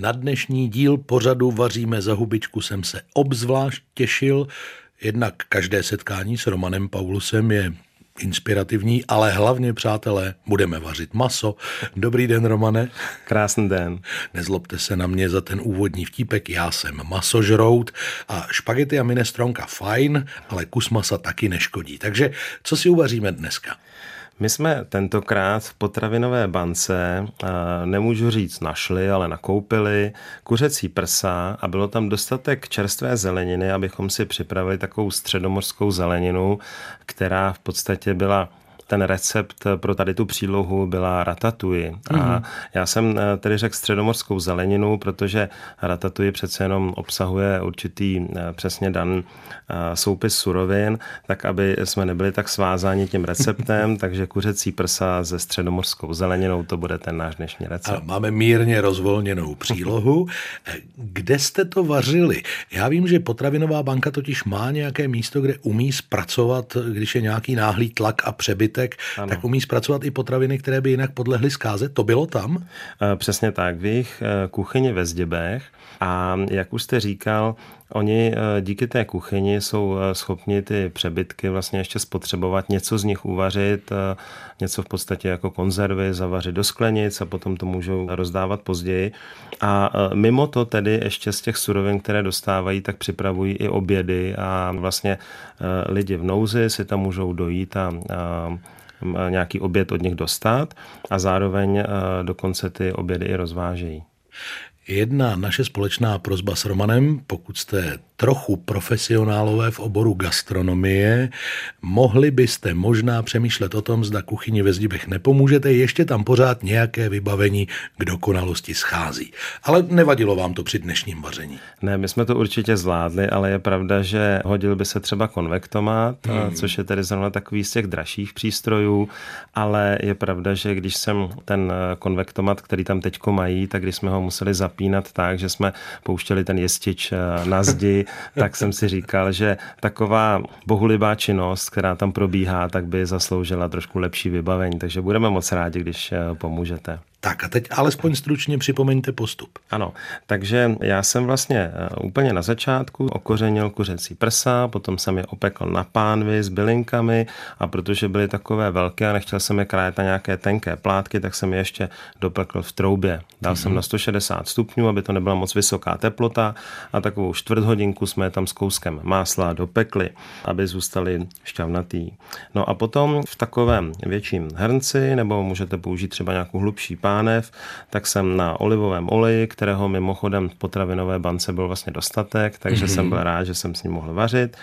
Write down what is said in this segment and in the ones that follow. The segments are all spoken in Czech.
Na dnešní díl pořadu Vaříme za hubičku jsem se obzvlášť těšil. Jednak každé setkání s Romanem Paulusem je inspirativní, ale hlavně, přátelé, budeme vařit maso. Dobrý den, Romane. Krásný den. Nezlobte se na mě za ten úvodní vtípek, já jsem masožrout a špagety a minestronka fajn, ale kus masa taky neškodí. Takže co si uvaříme dneska? My jsme tentokrát v potravinové bance, nemůžu říct našli, ale nakoupili kuřecí prsa a bylo tam dostatek čerstvé zeleniny, abychom si připravili takovou středomořskou zeleninu, která v podstatě byla ten recept pro tady tu přílohu byla ratatouille. Mm-hmm. A mhm. já jsem eh, tedy řekl středomorskou zeleninu, protože ratatouille přece jenom obsahuje určitý eh, přesně dan eh, soupis surovin, tak aby jsme nebyli tak svázáni tím receptem, takže kuřecí prsa se středomorskou zeleninou, to bude ten náš dnešní recept. A máme mírně rozvolněnou přílohu. Kde jste to vařili? Já vím, že potravinová banka totiž má nějaké místo, kde umí zpracovat, když je nějaký náhlý tlak a přebytek zbytek, ano. tak umí zpracovat i potraviny, které by jinak podlehly zkáze. To bylo tam? Eh, přesně tak. V jejich eh, kuchyni ve Zděbech a jak už jste říkal, Oni eh, díky té kuchyni jsou schopni ty přebytky vlastně ještě spotřebovat, něco z nich uvařit, něco v podstatě jako konzervy zavařit do sklenic a potom to můžou rozdávat později. A mimo to tedy ještě z těch surovin, které dostávají, tak připravují i obědy a vlastně lidi v nouzi si tam můžou dojít a, a nějaký oběd od nich dostat a zároveň eh, dokonce ty obědy i rozvážejí. Jedna naše společná prozba s Romanem, pokud jste trochu profesionálové v oboru gastronomie, mohli byste možná přemýšlet o tom, zda kuchyni ve Zdibech nepomůžete, ještě tam pořád nějaké vybavení k dokonalosti schází. Ale nevadilo vám to při dnešním vaření? Ne, my jsme to určitě zvládli, ale je pravda, že hodil by se třeba konvektomat, hmm. což je tedy zrovna takový z těch dražších přístrojů, ale je pravda, že když jsem ten konvektomat, který tam teďko mají, tak když jsme ho museli zapínat tak, že jsme pouštěli ten jestič eh, na zdi, tak jsem si říkal, že taková bohulibá činnost, která tam probíhá, tak by zasloužila trošku lepší vybavení. Takže budeme moc rádi, když eh, pomůžete. Tak a teď alespoň stručně připomeňte postup. Ano, takže já jsem vlastně eh, úplně na začátku okořenil kuřecí prsa, potom jsem je opekl na pánvi s bylinkami a protože byly takové velké a nechtěl jsem je krájet na nějaké tenké plátky, tak jsem je ještě dopekl v troubě. Dal mm-hmm. jsem na 160 stupňů, aby to nebyla moc vysoká teplota a takovou čtvrt hodinku jsme je tam s kouskem másla dopekli, aby zůstali šťavnatý. No a potom v takovém větším hrnci, nebo můžete použít třeba nějakou hlubší pánvi, pánev, tak jsem na olivovém oleji, kterého mimochodem v potravinové bance byl vlastně dostatek, takže mm-hmm. jsem byl rád, že jsem s ním mohl vařit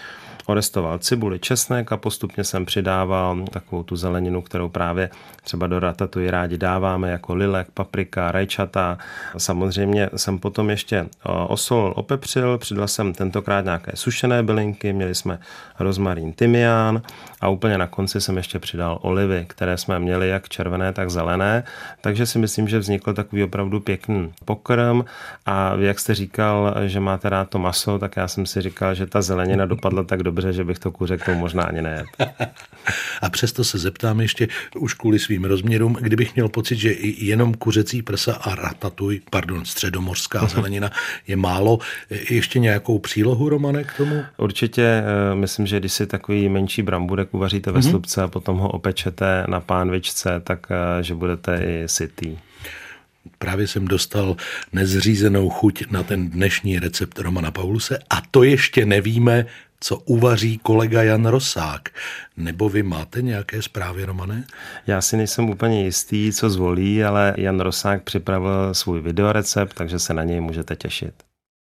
orestoval cibuli, česnek a postupně jsem přidával takovou tu zeleninu, kterou právě třeba do ratatouille rádi dáváme, jako lilek, paprika, rajčata. Samozřejmě jsem potom ještě osol opepřil, přidal jsem tentokrát nějaké sušené bylinky, měli jsme rozmarín, tymián a úplně na konci jsem ještě přidal olivy, které jsme měli jak červené, tak zelené. Takže si myslím, že vznikl takový opravdu pěkný pokrm a jak jste říkal, že máte rád to maso, tak já jsem si říkal, že ta zelenina dopadla tak dobře, dobře, že bych to kuře k tomu možná ani nejet. A přesto se zeptám ještě, už kvůli svým rozměrům, kdybych měl pocit, že jenom kuřecí prsa a ratatuj, pardon, středomorská zelenina je málo, ještě nějakou přílohu, Romane, k tomu? Určitě, eh, myslím, že když si takový menší bramburek uvaříte ve mm-hmm. slupce a potom ho opečete na pánvičce, tak eh, že budete i sytý. Právě jsem dostal nezřízenou chuť na ten dnešní recept Romana Pauluse a to ještě nevíme, co uvaří kolega Jan Rosák. Nebo vy máte nějaké zprávy, Romane? Já si nejsem úplně jistý, co zvolí, ale Jan Rosák připravil svůj videorecept, takže se na něj můžete těšit.